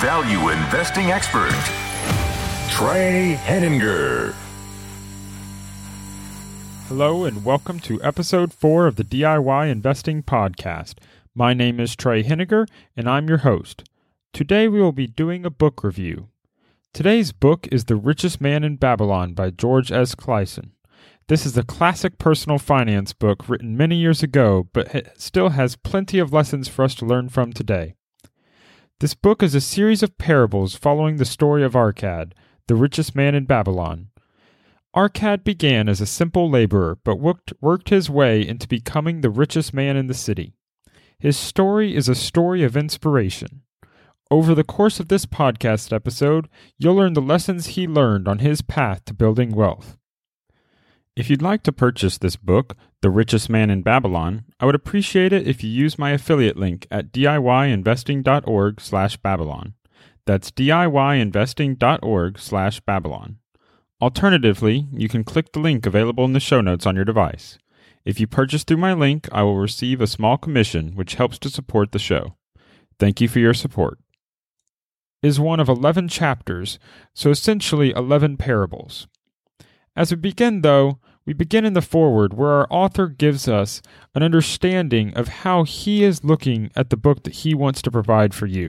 value investing expert, Trey Henninger. Hello, and welcome to episode four of the DIY Investing Podcast. My name is Trey Henninger, and I'm your host. Today we will be doing a book review. Today's book is The Richest Man in Babylon by George S. Clason. This is a classic personal finance book written many years ago, but still has plenty of lessons for us to learn from today. This book is a series of parables following the story of Arkad, the richest man in Babylon. Arkad began as a simple laborer, but worked, worked his way into becoming the richest man in the city. His story is a story of inspiration. Over the course of this podcast episode, you'll learn the lessons he learned on his path to building wealth. If you'd like to purchase this book, The Richest Man in Babylon, I would appreciate it if you use my affiliate link at diyinvesting.org/babylon. That's diyinvesting.org/babylon. Alternatively, you can click the link available in the show notes on your device. If you purchase through my link, I will receive a small commission which helps to support the show. Thank you for your support. Is one of 11 chapters, so essentially 11 parables. As we begin, though, we begin in the foreword where our author gives us an understanding of how he is looking at the book that he wants to provide for you.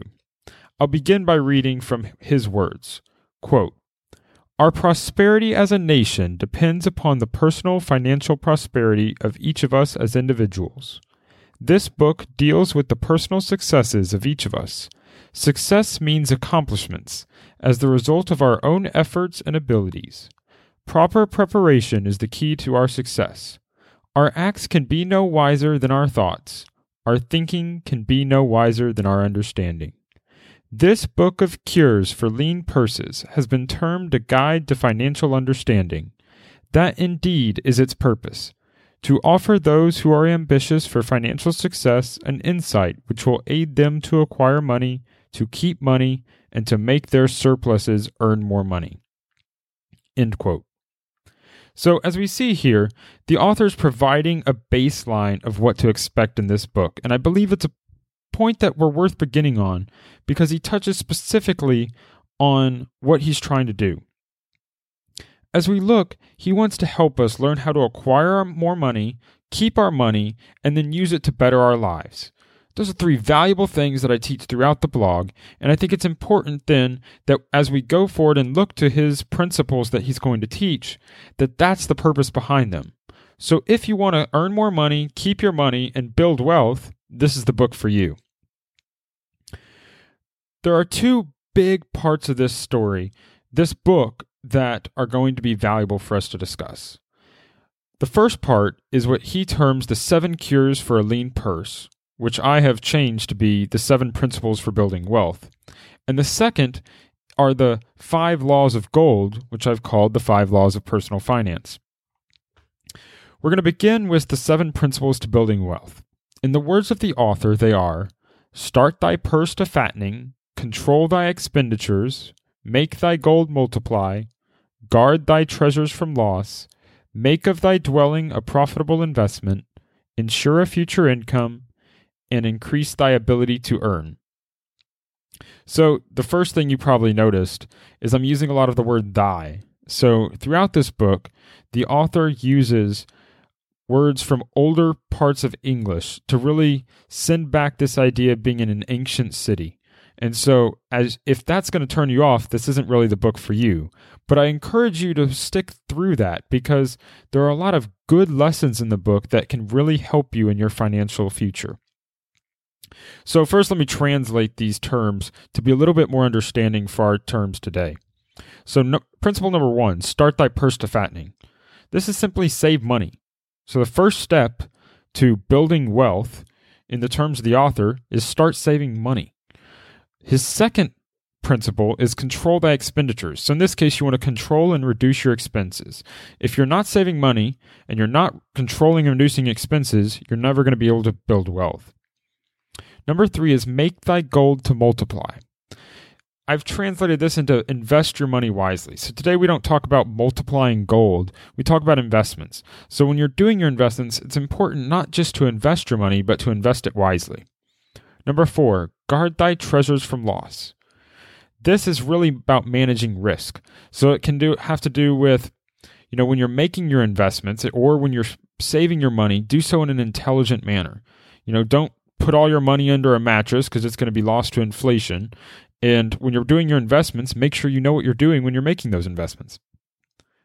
I'll begin by reading from his words. Quote, our prosperity as a nation depends upon the personal financial prosperity of each of us as individuals. This book deals with the personal successes of each of us. Success means accomplishments as the result of our own efforts and abilities. Proper preparation is the key to our success. Our acts can be no wiser than our thoughts. Our thinking can be no wiser than our understanding. This book of cures for lean purses has been termed a guide to financial understanding. That indeed is its purpose to offer those who are ambitious for financial success an insight which will aid them to acquire money, to keep money, and to make their surpluses earn more money. End quote. So, as we see here, the author is providing a baseline of what to expect in this book, and I believe it's a point that we're worth beginning on because he touches specifically on what he's trying to do. As we look, he wants to help us learn how to acquire more money, keep our money, and then use it to better our lives. Those are three valuable things that I teach throughout the blog, and I think it's important then that as we go forward and look to his principles that he's going to teach, that that's the purpose behind them. So if you want to earn more money, keep your money, and build wealth, this is the book for you. There are two big parts of this story, this book, that are going to be valuable for us to discuss. The first part is what he terms the seven cures for a lean purse, which I have changed to be the seven principles for building wealth. And the second are the five laws of gold, which I've called the five laws of personal finance. We're going to begin with the seven principles to building wealth. In the words of the author, they are start thy purse to fattening, control thy expenditures, make thy gold multiply, guard thy treasures from loss, make of thy dwelling a profitable investment, ensure a future income, and increase thy ability to earn. So, the first thing you probably noticed is I'm using a lot of the word thy. So, throughout this book, the author uses words from older parts of English to really send back this idea of being in an ancient city. And so, as if that's going to turn you off, this isn't really the book for you. But I encourage you to stick through that because there are a lot of good lessons in the book that can really help you in your financial future. So, first, let me translate these terms to be a little bit more understanding for our terms today. So, no, principle number one start thy purse to fattening. This is simply save money. So, the first step to building wealth, in the terms of the author, is start saving money. His second principle is control thy expenditures. So, in this case, you want to control and reduce your expenses. If you're not saving money and you're not controlling and reducing expenses, you're never going to be able to build wealth. Number three is make thy gold to multiply. I've translated this into invest your money wisely. So today we don't talk about multiplying gold, we talk about investments. So when you're doing your investments, it's important not just to invest your money, but to invest it wisely. Number four, guard thy treasures from loss. This is really about managing risk. So it can do have to do with, you know, when you're making your investments or when you're saving your money, do so in an intelligent manner. You know, don't put all your money under a mattress because it's going to be lost to inflation. And when you're doing your investments, make sure you know what you're doing when you're making those investments.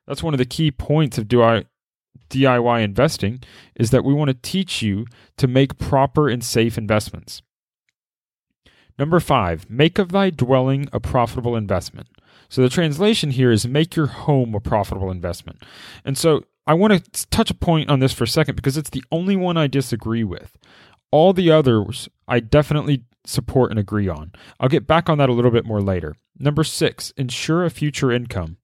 That's one of the key points of DIY investing is that we want to teach you to make proper and safe investments. Number 5, make of thy dwelling a profitable investment. So the translation here is make your home a profitable investment. And so I want to touch a point on this for a second because it's the only one I disagree with. All the others I definitely support and agree on. I'll get back on that a little bit more later. Number six, ensure a future income.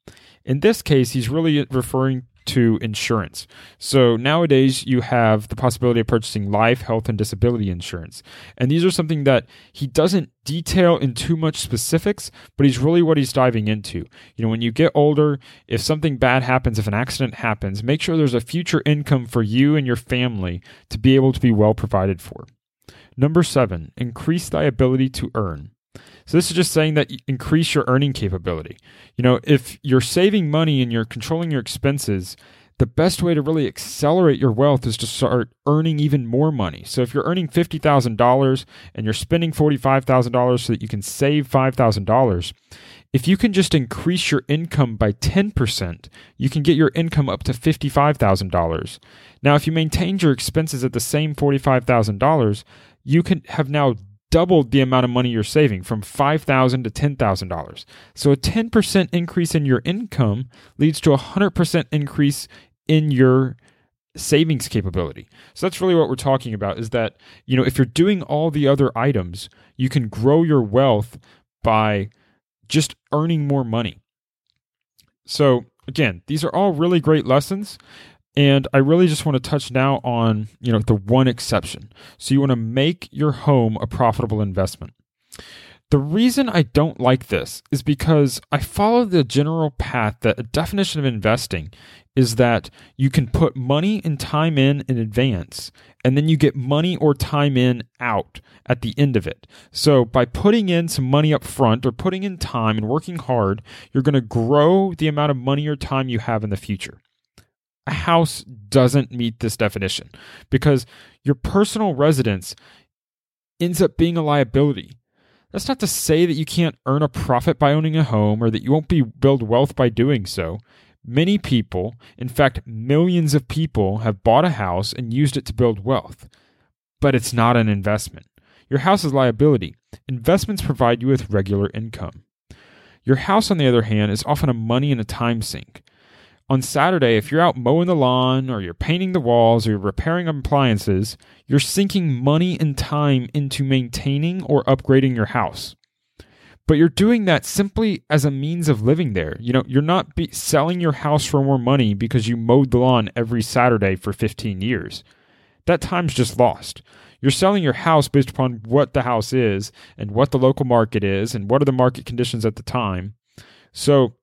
In this case, he's really referring to insurance. So nowadays you have the possibility of purchasing life, health, and disability insurance. And these are something that he doesn't detail in too much specifics, but he's really what he's diving into. You know, when you get older, if something bad happens, if an accident happens, make sure there's a future income for you and your family to be able to be well provided for. Number seven, increase thy ability to earn. So this is just saying that increase your earning capability. You know, if you're saving money and you're controlling your expenses, the best way to really accelerate your wealth is to start earning even more money. So if you're earning $50,000 and you're spending $45,000 so that you can save $5,000, if you can just increase your income by 10%, you can get your income up to $55,000. Now, if you maintained your expenses at the same $45,000, you can have now doubled the amount of money you're saving from $5,000 to $10,000. So a 10% increase in your income leads to a 100% increase in your savings capability. So that's really what we're talking about is that, you know, if you're doing all the other items, you can grow your wealth by just earning more money. So again, these are all really great lessons. And I really just want to touch now on, you know, the one exception. So you want to make your home a profitable investment. The reason I don't like this is because I follow the general path that a definition of investing is that you can put money and time in in advance, and then you get money or time in out at the end of it. So by putting in some money up front or putting in time and working hard, you're going to grow the amount of money or time you have in the future a house doesn't meet this definition because your personal residence ends up being a liability. That's not to say that you can't earn a profit by owning a home or that you won't be build wealth by doing so. Many people, in fact, millions of people have bought a house and used it to build wealth. But it's not an investment. Your house is liability. Investments provide you with regular income. Your house, on the other hand, is often a money and a time sink on Saturday, if you're out mowing the lawn or you're painting the walls or you're repairing appliances, you're sinking money and time into maintaining or upgrading your house. But you're doing that simply as a means of living there. You know, you're not be- selling your house for more money because you mowed the lawn every Saturday for 15 years. That time's just lost. You're selling your house based upon what the house is and what the local market is and what are the market conditions at the time. So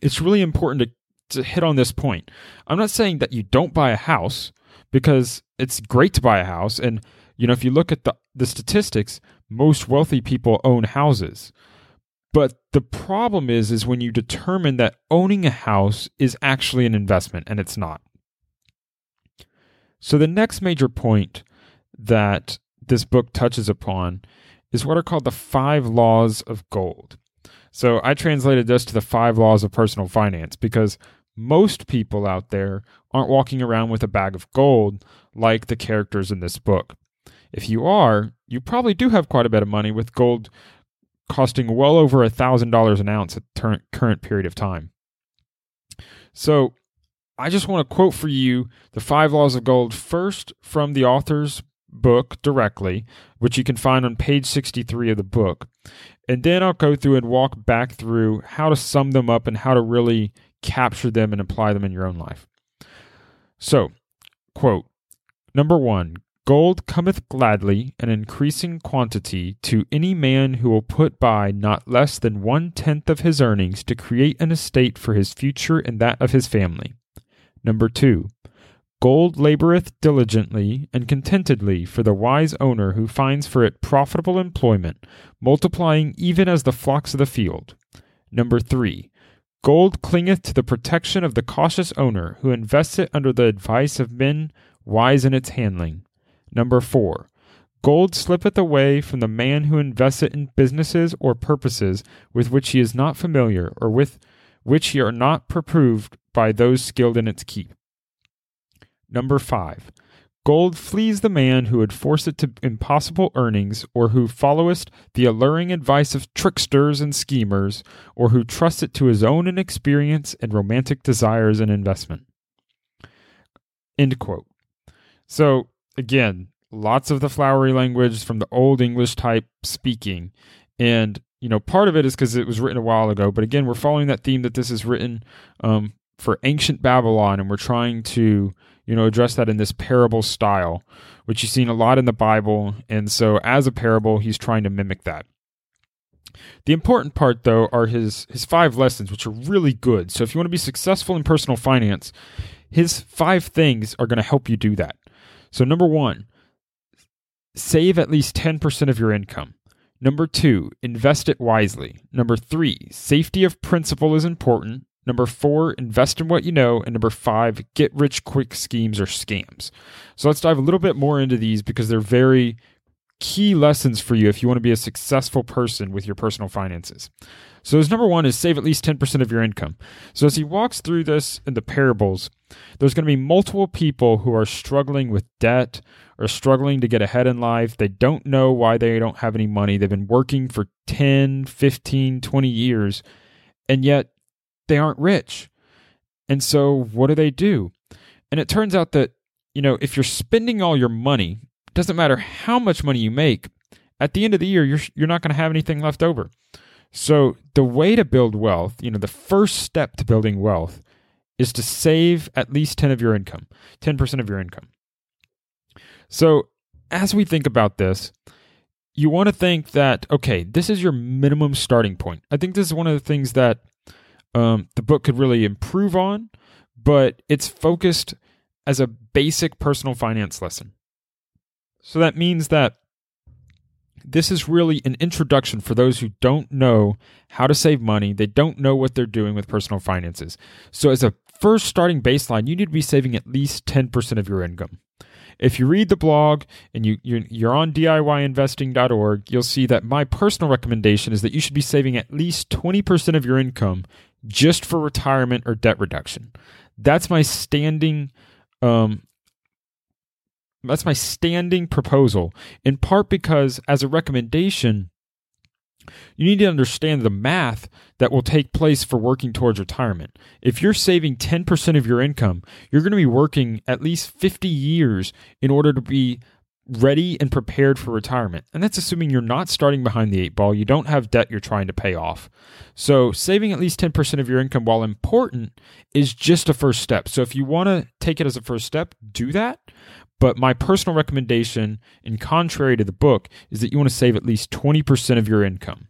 it's really important to to hit on this point. I'm not saying that you don't buy a house because it's great to buy a house and you know if you look at the the statistics, most wealthy people own houses. But the problem is is when you determine that owning a house is actually an investment and it's not. So, the next major point that this book touches upon is what are called the five laws of gold. So, I translated this to the five laws of personal finance because most people out there aren't walking around with a bag of gold like the characters in this book. If you are, you probably do have quite a bit of money with gold costing well over a thousand dollars an ounce at current current period of time. So I just want to quote for you the five laws of gold first from the author's book directly, which you can find on page 63 of the book. And then I'll go through and walk back through how to sum them up and how to really capture them and apply them in your own life. So, quote, number one, gold cometh gladly an increasing quantity to any man who will put by not less than one tenth of his earnings to create an estate for his future and that of his family. Number two, gold laboreth diligently and contentedly for the wise owner who finds for it profitable employment, multiplying even as the flocks of the field. Number three, Gold clingeth to the protection of the cautious owner who invests it under the advice of men wise in its handling. Number four, gold slippeth away from the man who invests it in businesses or purposes with which he is not familiar or with which he are not approved by those skilled in its keep. Number five, Gold flees the man who would force it to impossible earnings, or who followest the alluring advice of tricksters and schemers, or who trusts it to his own inexperience and romantic desires and investment. End quote. So, again, lots of the flowery language from the Old English type speaking. And, you know, part of it is because it was written a while ago. But again, we're following that theme that this is written um, for ancient Babylon, and we're trying to you know, address that in this parable style, which you've seen a lot in the Bible. And so, as a parable, he's trying to mimic that. The important part, though, are his, his five lessons, which are really good. So, if you want to be successful in personal finance, his five things are going to help you do that. So, number one, save at least 10% of your income. Number two, invest it wisely. Number three, safety of principal is important. Number four, invest in what you know. And number five, get rich quick schemes or scams. So let's dive a little bit more into these because they're very key lessons for you if you want to be a successful person with your personal finances. So, his number one is save at least 10% of your income. So, as he walks through this in the parables, there's going to be multiple people who are struggling with debt or struggling to get ahead in life. They don't know why they don't have any money. They've been working for 10, 15, 20 years, and yet they aren't rich. And so what do they do? And it turns out that, you know, if you're spending all your money, doesn't matter how much money you make, at the end of the year you're you're not going to have anything left over. So the way to build wealth, you know, the first step to building wealth is to save at least 10 of your income, 10% of your income. So as we think about this, you want to think that okay, this is your minimum starting point. I think this is one of the things that um, the book could really improve on, but it's focused as a basic personal finance lesson. So that means that this is really an introduction for those who don't know how to save money. They don't know what they're doing with personal finances. So, as a first starting baseline, you need to be saving at least 10% of your income. If you read the blog and you, you're, you're on DIYinvesting.org, you'll see that my personal recommendation is that you should be saving at least 20% of your income just for retirement or debt reduction. That's my standing um, that's my standing proposal in part because as a recommendation you need to understand the math that will take place for working towards retirement. If you're saving 10% of your income, you're going to be working at least 50 years in order to be ready and prepared for retirement. And that's assuming you're not starting behind the eight ball, you don't have debt you're trying to pay off. So, saving at least 10% of your income, while important, is just a first step. So, if you want to take it as a first step, do that. But my personal recommendation, in contrary to the book, is that you want to save at least 20% of your income.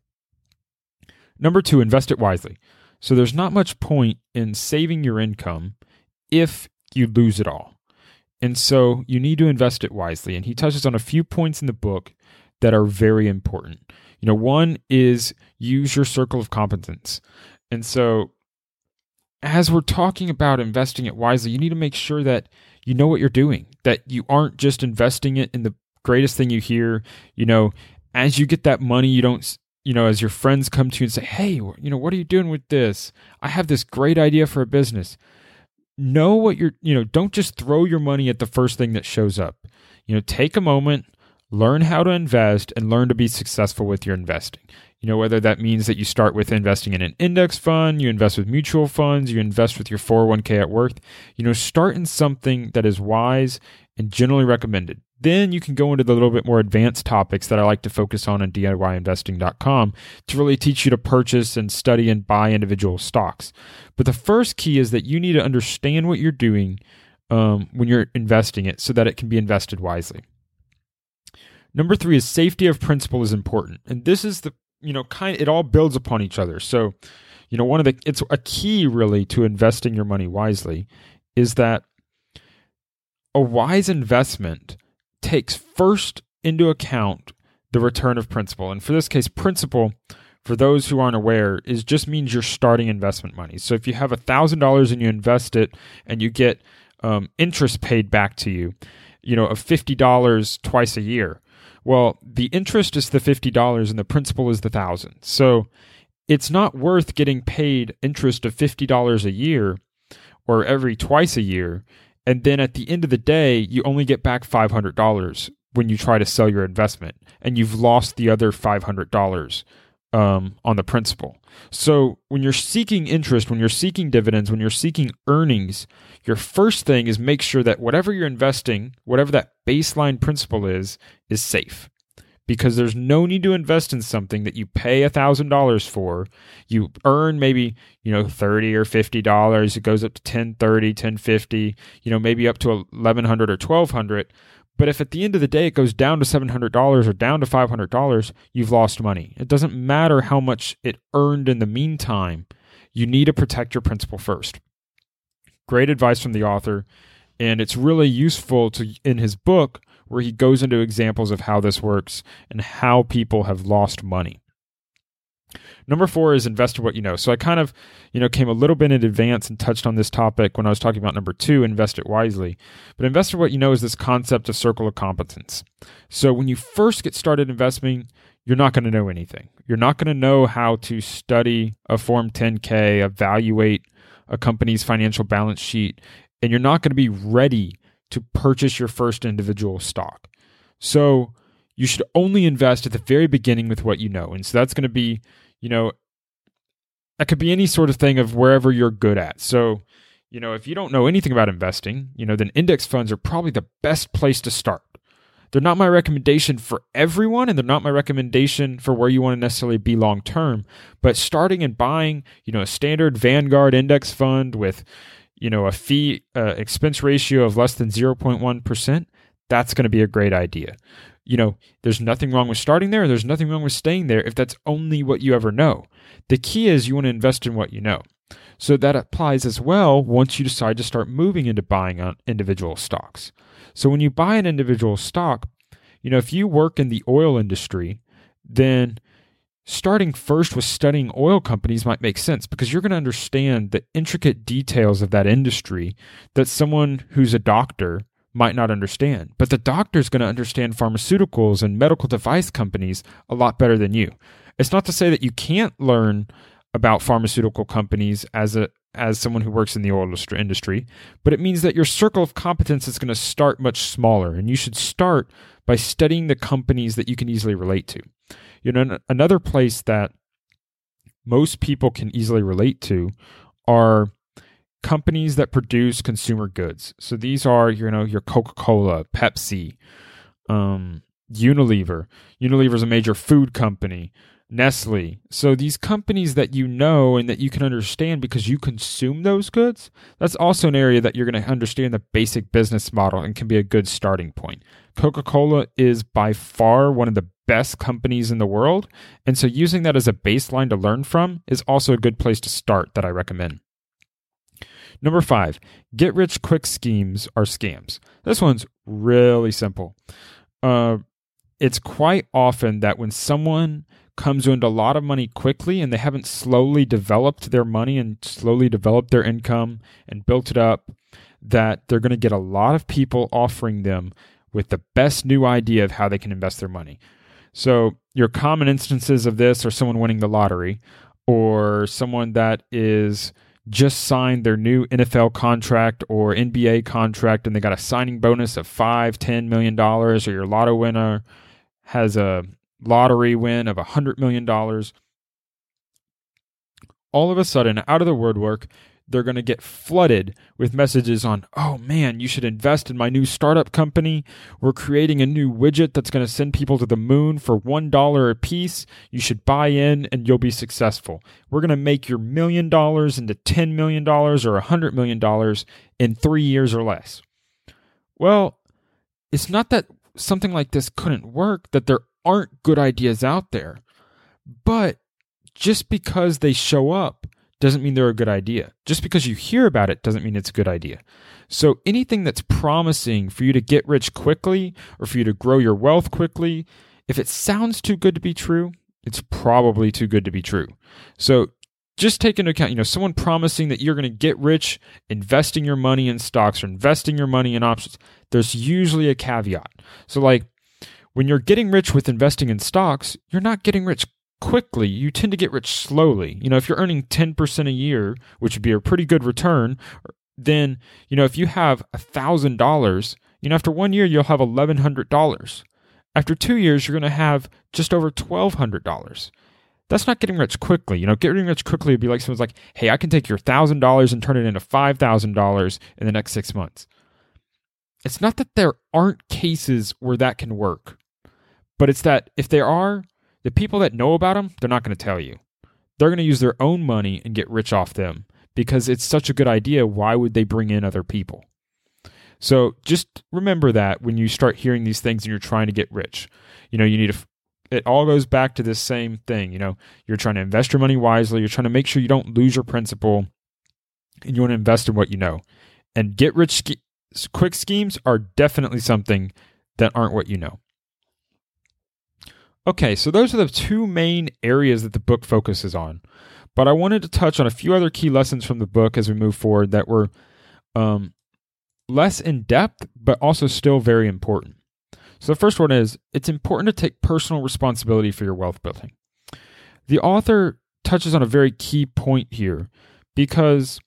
Number two, invest it wisely. So, there's not much point in saving your income if you lose it all. And so you need to invest it wisely. And he touches on a few points in the book that are very important. You know, one is use your circle of competence. And so as we're talking about investing it wisely, you need to make sure that you know what you're doing, that you aren't just investing it in the greatest thing you hear. You know, as you get that money, you don't, you know, as your friends come to you and say, hey, you know, what are you doing with this? I have this great idea for a business. Know what you're, you know, don't just throw your money at the first thing that shows up. You know, take a moment, learn how to invest, and learn to be successful with your investing. You know, whether that means that you start with investing in an index fund, you invest with mutual funds, you invest with your 401k at work, you know, start in something that is wise and generally recommended. Then you can go into the little bit more advanced topics that I like to focus on on DIYinvesting.com to really teach you to purchase and study and buy individual stocks. But the first key is that you need to understand what you're doing um, when you're investing it so that it can be invested wisely. Number three is safety of principal is important. And this is the you know, kind it all builds upon each other. So, you know, one of the it's a key really to investing your money wisely is that a wise investment takes first into account the return of principal. And for this case, principal, for those who aren't aware, is just means you're starting investment money. So if you have a thousand dollars and you invest it and you get um, interest paid back to you, you know, of fifty dollars twice a year, well, the interest is the $50 and the principal is the 1000. So it's not worth getting paid interest of $50 a year or every twice a year and then at the end of the day you only get back $500 when you try to sell your investment and you've lost the other $500 um, on the principal. So when you're seeking interest, when you're seeking dividends, when you're seeking earnings, your first thing is make sure that whatever you're investing, whatever that baseline principal is, is safe. Because there's no need to invest in something that you pay $1,000 for. You earn maybe, you know, 30 or $50. It goes up to 1030, 1050, you know, maybe up to 1100 or 1200 but if at the end of the day it goes down to $700 or down to $500, you've lost money. It doesn't matter how much it earned in the meantime. You need to protect your principal first. Great advice from the author, and it's really useful to in his book where he goes into examples of how this works and how people have lost money. Number four is invest in what you know. So I kind of, you know, came a little bit in advance and touched on this topic when I was talking about number two, invest it wisely. But invest in what you know is this concept of circle of competence. So when you first get started investing, you're not going to know anything. You're not going to know how to study a Form 10K, evaluate a company's financial balance sheet, and you're not going to be ready to purchase your first individual stock. So you should only invest at the very beginning with what you know. And so that's going to be you know, that could be any sort of thing of wherever you're good at. So, you know, if you don't know anything about investing, you know, then index funds are probably the best place to start. They're not my recommendation for everyone, and they're not my recommendation for where you want to necessarily be long term. But starting and buying, you know, a standard Vanguard index fund with, you know, a fee uh, expense ratio of less than 0.1%, that's going to be a great idea you know, there's nothing wrong with starting there. There's nothing wrong with staying there if that's only what you ever know. The key is you want to invest in what you know. So that applies as well once you decide to start moving into buying on individual stocks. So when you buy an individual stock, you know, if you work in the oil industry, then starting first with studying oil companies might make sense because you're going to understand the intricate details of that industry that someone who's a doctor might not understand. But the doctor's going to understand pharmaceuticals and medical device companies a lot better than you. It's not to say that you can't learn about pharmaceutical companies as a as someone who works in the oil industry, but it means that your circle of competence is going to start much smaller and you should start by studying the companies that you can easily relate to. You know, another place that most people can easily relate to are companies that produce consumer goods. So these are, you know, your Coca-Cola, Pepsi, um, Unilever. Unilever is a major food company. Nestle. So these companies that you know and that you can understand because you consume those goods, that's also an area that you're going to understand the basic business model and can be a good starting point. Coca-Cola is by far one of the best companies in the world, and so using that as a baseline to learn from is also a good place to start that I recommend. Number five, get rich quick schemes are scams. This one's really simple. Uh, it's quite often that when someone comes into a lot of money quickly and they haven't slowly developed their money and slowly developed their income and built it up, that they're going to get a lot of people offering them with the best new idea of how they can invest their money. So, your common instances of this are someone winning the lottery or someone that is just signed their new NFL contract or NBA contract and they got a signing bonus of five, ten million dollars, or your lotto winner has a lottery win of a hundred million dollars. All of a sudden, out of the woodwork, they're going to get flooded with messages on, oh man, you should invest in my new startup company. We're creating a new widget that's going to send people to the moon for $1 a piece. You should buy in and you'll be successful. We're going to make your million dollars into $10 million or $100 million in three years or less. Well, it's not that something like this couldn't work, that there aren't good ideas out there. But just because they show up doesn't mean they're a good idea. Just because you hear about it doesn't mean it's a good idea. So anything that's promising for you to get rich quickly or for you to grow your wealth quickly, if it sounds too good to be true, it's probably too good to be true. So just take into account, you know, someone promising that you're going to get rich investing your money in stocks or investing your money in options, there's usually a caveat. So like when you're getting rich with investing in stocks, you're not getting rich quickly, you tend to get rich slowly. You know, if you're earning 10% a year, which would be a pretty good return, then, you know, if you have $1,000, you know, after one year, you'll have $1,100. After two years, you're going to have just over $1,200. That's not getting rich quickly. You know, getting rich quickly would be like someone's like, hey, I can take your $1,000 and turn it into $5,000 in the next six months. It's not that there aren't cases where that can work, but it's that if there are, the people that know about them, they're not going to tell you. They're going to use their own money and get rich off them because it's such a good idea. Why would they bring in other people? So just remember that when you start hearing these things and you're trying to get rich, you know, you need to, it all goes back to this same thing. You know, you're trying to invest your money wisely. You're trying to make sure you don't lose your principal and you want to invest in what you know. And get rich quick schemes are definitely something that aren't what you know. Okay, so those are the two main areas that the book focuses on. But I wanted to touch on a few other key lessons from the book as we move forward that were um, less in depth, but also still very important. So the first one is it's important to take personal responsibility for your wealth building. The author touches on a very key point here because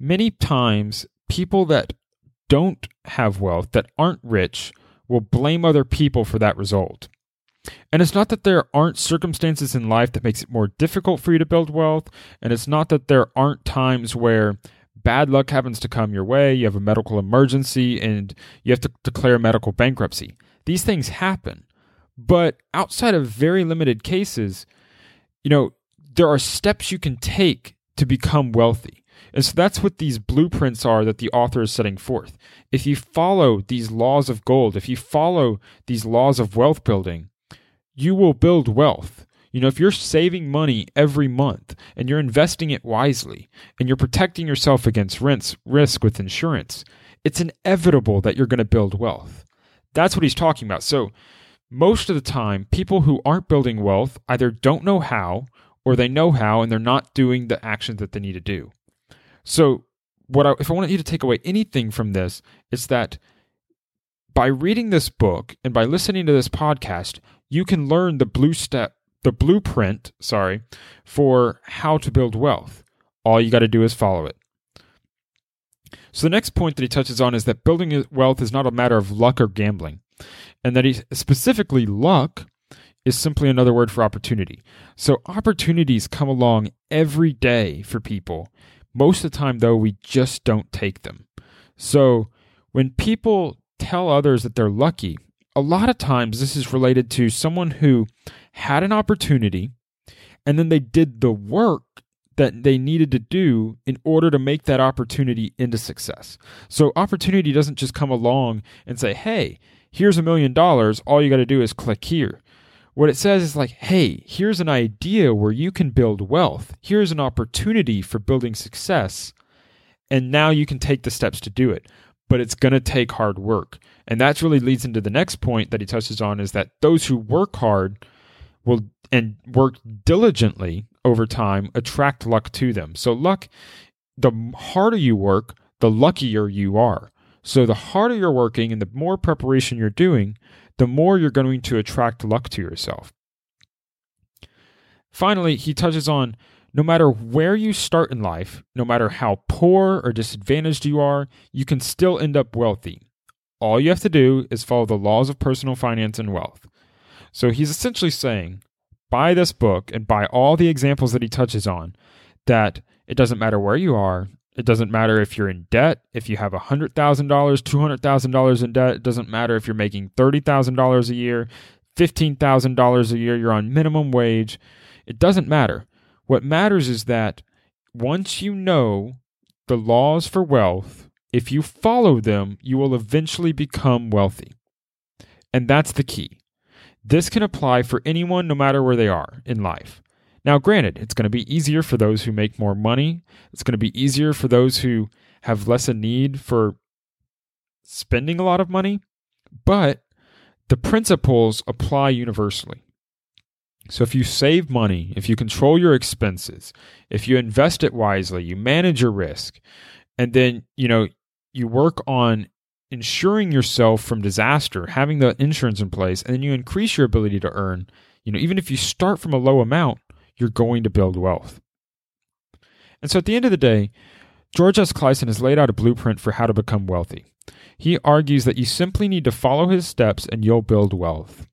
many times people that don't have wealth, that aren't rich, will blame other people for that result. And it's not that there aren't circumstances in life that makes it more difficult for you to build wealth, and it's not that there aren't times where bad luck happens to come your way, you have a medical emergency and you have to declare medical bankruptcy. These things happen. But outside of very limited cases, you know, there are steps you can take to become wealthy. And so that's what these blueprints are that the author is setting forth. If you follow these laws of gold, if you follow these laws of wealth building, you will build wealth. You know, if you're saving money every month and you're investing it wisely and you're protecting yourself against rents, risk with insurance, it's inevitable that you're going to build wealth. That's what he's talking about. So, most of the time, people who aren't building wealth either don't know how or they know how and they're not doing the actions that they need to do. So, what I, if I want you to take away anything from this, it's that by reading this book and by listening to this podcast, you can learn the blue step the blueprint, sorry, for how to build wealth. All you got to do is follow it. So the next point that he touches on is that building wealth is not a matter of luck or gambling, and that he specifically luck is simply another word for opportunity. So opportunities come along every day for people. Most of the time though, we just don't take them. So when people tell others that they're lucky, a lot of times this is related to someone who had an opportunity and then they did the work that they needed to do in order to make that opportunity into success. So opportunity doesn't just come along and say, "Hey, here's a million dollars, all you got to do is click here." What it says is like, "Hey, here's an idea where you can build wealth. Here's an opportunity for building success." And now you can take the steps to do it but it's going to take hard work. And that really leads into the next point that he touches on is that those who work hard will and work diligently over time attract luck to them. So luck the harder you work, the luckier you are. So the harder you're working and the more preparation you're doing, the more you're going to attract luck to yourself. Finally, he touches on no matter where you start in life, no matter how poor or disadvantaged you are, you can still end up wealthy. All you have to do is follow the laws of personal finance and wealth. So he's essentially saying, buy this book and by all the examples that he touches on, that it doesn't matter where you are. It doesn't matter if you're in debt, if you have $100,000, $200,000 in debt. It doesn't matter if you're making $30,000 a year, $15,000 a year, you're on minimum wage. It doesn't matter. What matters is that once you know the laws for wealth, if you follow them, you will eventually become wealthy. And that's the key. This can apply for anyone, no matter where they are in life. Now, granted, it's going to be easier for those who make more money. It's going to be easier for those who have less a need for spending a lot of money, but the principles apply universally. So if you save money, if you control your expenses, if you invest it wisely, you manage your risk, and then, you know, you work on insuring yourself from disaster, having the insurance in place, and then you increase your ability to earn, you know, even if you start from a low amount, you're going to build wealth. And so at the end of the day, George S. Clason has laid out a blueprint for how to become wealthy. He argues that you simply need to follow his steps and you'll build wealth.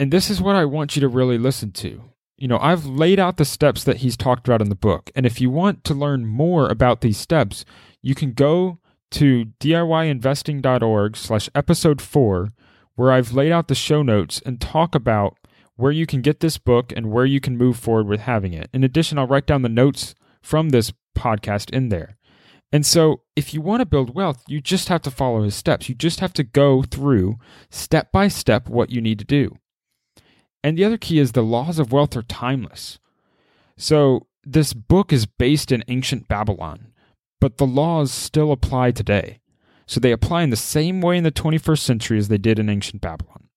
And this is what I want you to really listen to. You know, I've laid out the steps that he's talked about in the book. And if you want to learn more about these steps, you can go to diyinvesting.org slash episode four, where I've laid out the show notes and talk about where you can get this book and where you can move forward with having it. In addition, I'll write down the notes from this podcast in there. And so, if you want to build wealth, you just have to follow his steps. You just have to go through step by step what you need to do. And the other key is the laws of wealth are timeless. So this book is based in ancient Babylon, but the laws still apply today. So they apply in the same way in the 21st century as they did in ancient Babylon.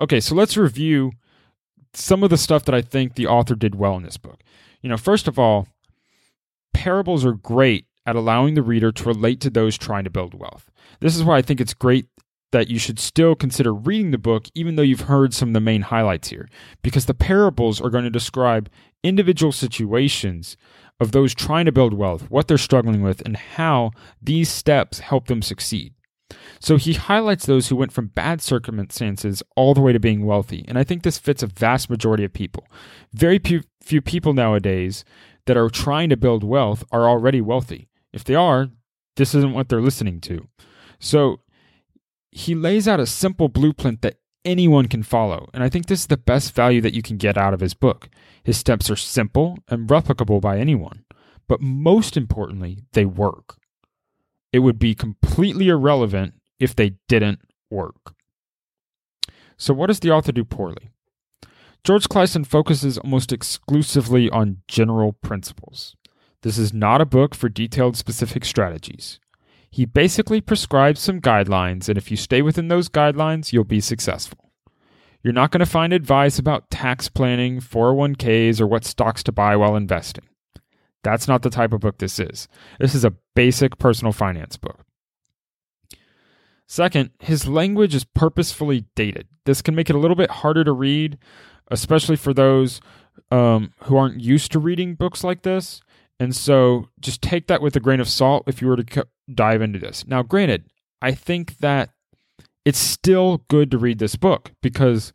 Okay, so let's review some of the stuff that I think the author did well in this book. You know, first of all, parables are great at allowing the reader to relate to those trying to build wealth. This is why I think it's great that you should still consider reading the book, even though you've heard some of the main highlights here, because the parables are going to describe individual situations of those trying to build wealth, what they're struggling with, and how these steps help them succeed. So he highlights those who went from bad circumstances all the way to being wealthy. And I think this fits a vast majority of people. Very few, people nowadays that are trying to build wealth are already wealthy. If they are, this isn't what they're listening to. So he lays out a simple blueprint that anyone can follow. And I think this is the best value that you can get out of his book. His steps are simple and replicable by anyone. But most importantly, they work. It would be completely irrelevant if they didn't work. So, what does the author do poorly? George Clason focuses almost exclusively on general principles. This is not a book for detailed specific strategies. He basically prescribes some guidelines, and if you stay within those guidelines, you'll be successful. You're not going to find advice about tax planning, 401ks, or what stocks to buy while investing. That's not the type of book this is. This is a basic personal finance book. Second, his language is purposefully dated. This can make it a little bit harder to read, especially for those um, who aren't used to reading books like this. And so just take that with a grain of salt if you were to dive into this. Now, granted, I think that it's still good to read this book because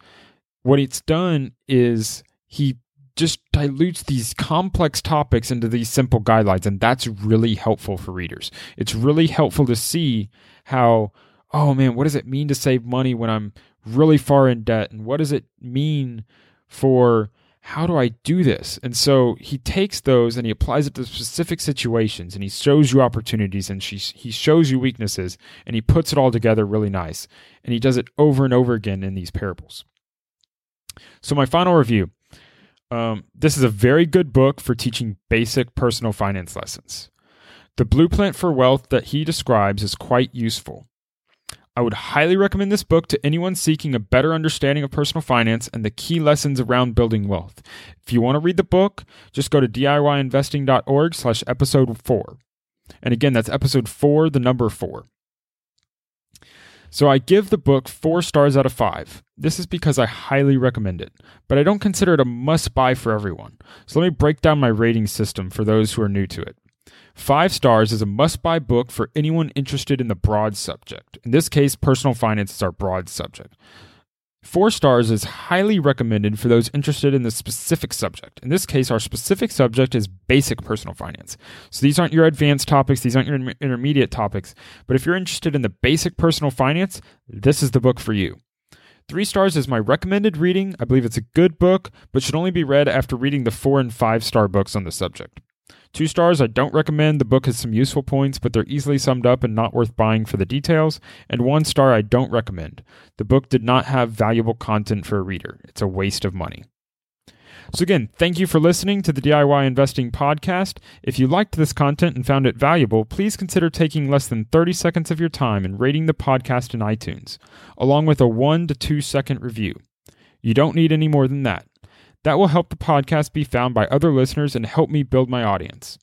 what it's done is he just dilutes these complex topics into these simple guidelines and that's really helpful for readers. It's really helpful to see how oh man, what does it mean to save money when I'm really far in debt and what does it mean for how do I do this? And so he takes those and he applies it to specific situations and he shows you opportunities and she, he shows you weaknesses and he puts it all together really nice. And he does it over and over again in these parables. So, my final review um, this is a very good book for teaching basic personal finance lessons. The blueprint for wealth that he describes is quite useful. I would highly recommend this book to anyone seeking a better understanding of personal finance and the key lessons around building wealth. If you want to read the book, just go to diyinvesting.org slash episode 4. And again, that's episode 4, the number 4. So I give the book four stars out of five. This is because I highly recommend it, but I don't consider it a must buy for everyone. So let me break down my rating system for those who are new to it. Five stars is a must buy book for anyone interested in the broad subject. In this case, personal finance is our broad subject. Four stars is highly recommended for those interested in the specific subject. In this case, our specific subject is basic personal finance. So these aren't your advanced topics, these aren't your intermediate topics. But if you're interested in the basic personal finance, this is the book for you. Three stars is my recommended reading. I believe it's a good book, but should only be read after reading the four and five star books on the subject. Two stars, I don't recommend. The book has some useful points, but they're easily summed up and not worth buying for the details. And one star, I don't recommend. The book did not have valuable content for a reader. It's a waste of money. So, again, thank you for listening to the DIY Investing Podcast. If you liked this content and found it valuable, please consider taking less than 30 seconds of your time and rating the podcast in iTunes, along with a one to two second review. You don't need any more than that. That will help the podcast be found by other listeners and help me build my audience.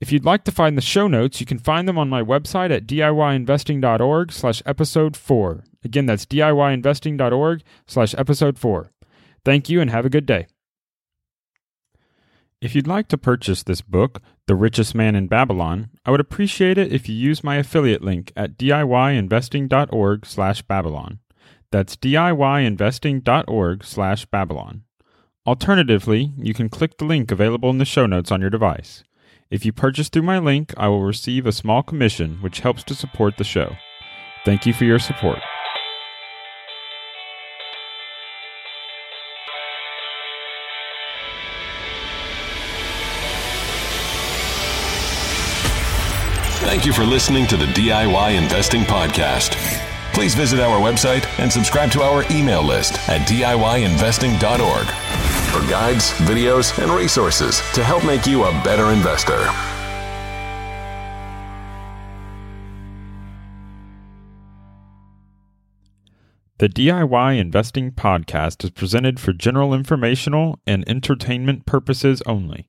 If you'd like to find the show notes, you can find them on my website at diyinvesting.org slash episode 4. Again, that's diyinvesting.org slash episode 4. Thank you and have a good day. If you'd like to purchase this book, The Richest Man in Babylon, I would appreciate it if you use my affiliate link at diyinvesting.org slash Babylon. That's diyinvesting.org slash Babylon. Alternatively, you can click the link available in the show notes on your device. If you purchase through my link, I will receive a small commission which helps to support the show. Thank you for your support. Thank you for listening to the DIY Investing Podcast. Please visit our website and subscribe to our email list at DIYinvesting.org for guides, videos, and resources to help make you a better investor. The DIY Investing Podcast is presented for general informational and entertainment purposes only.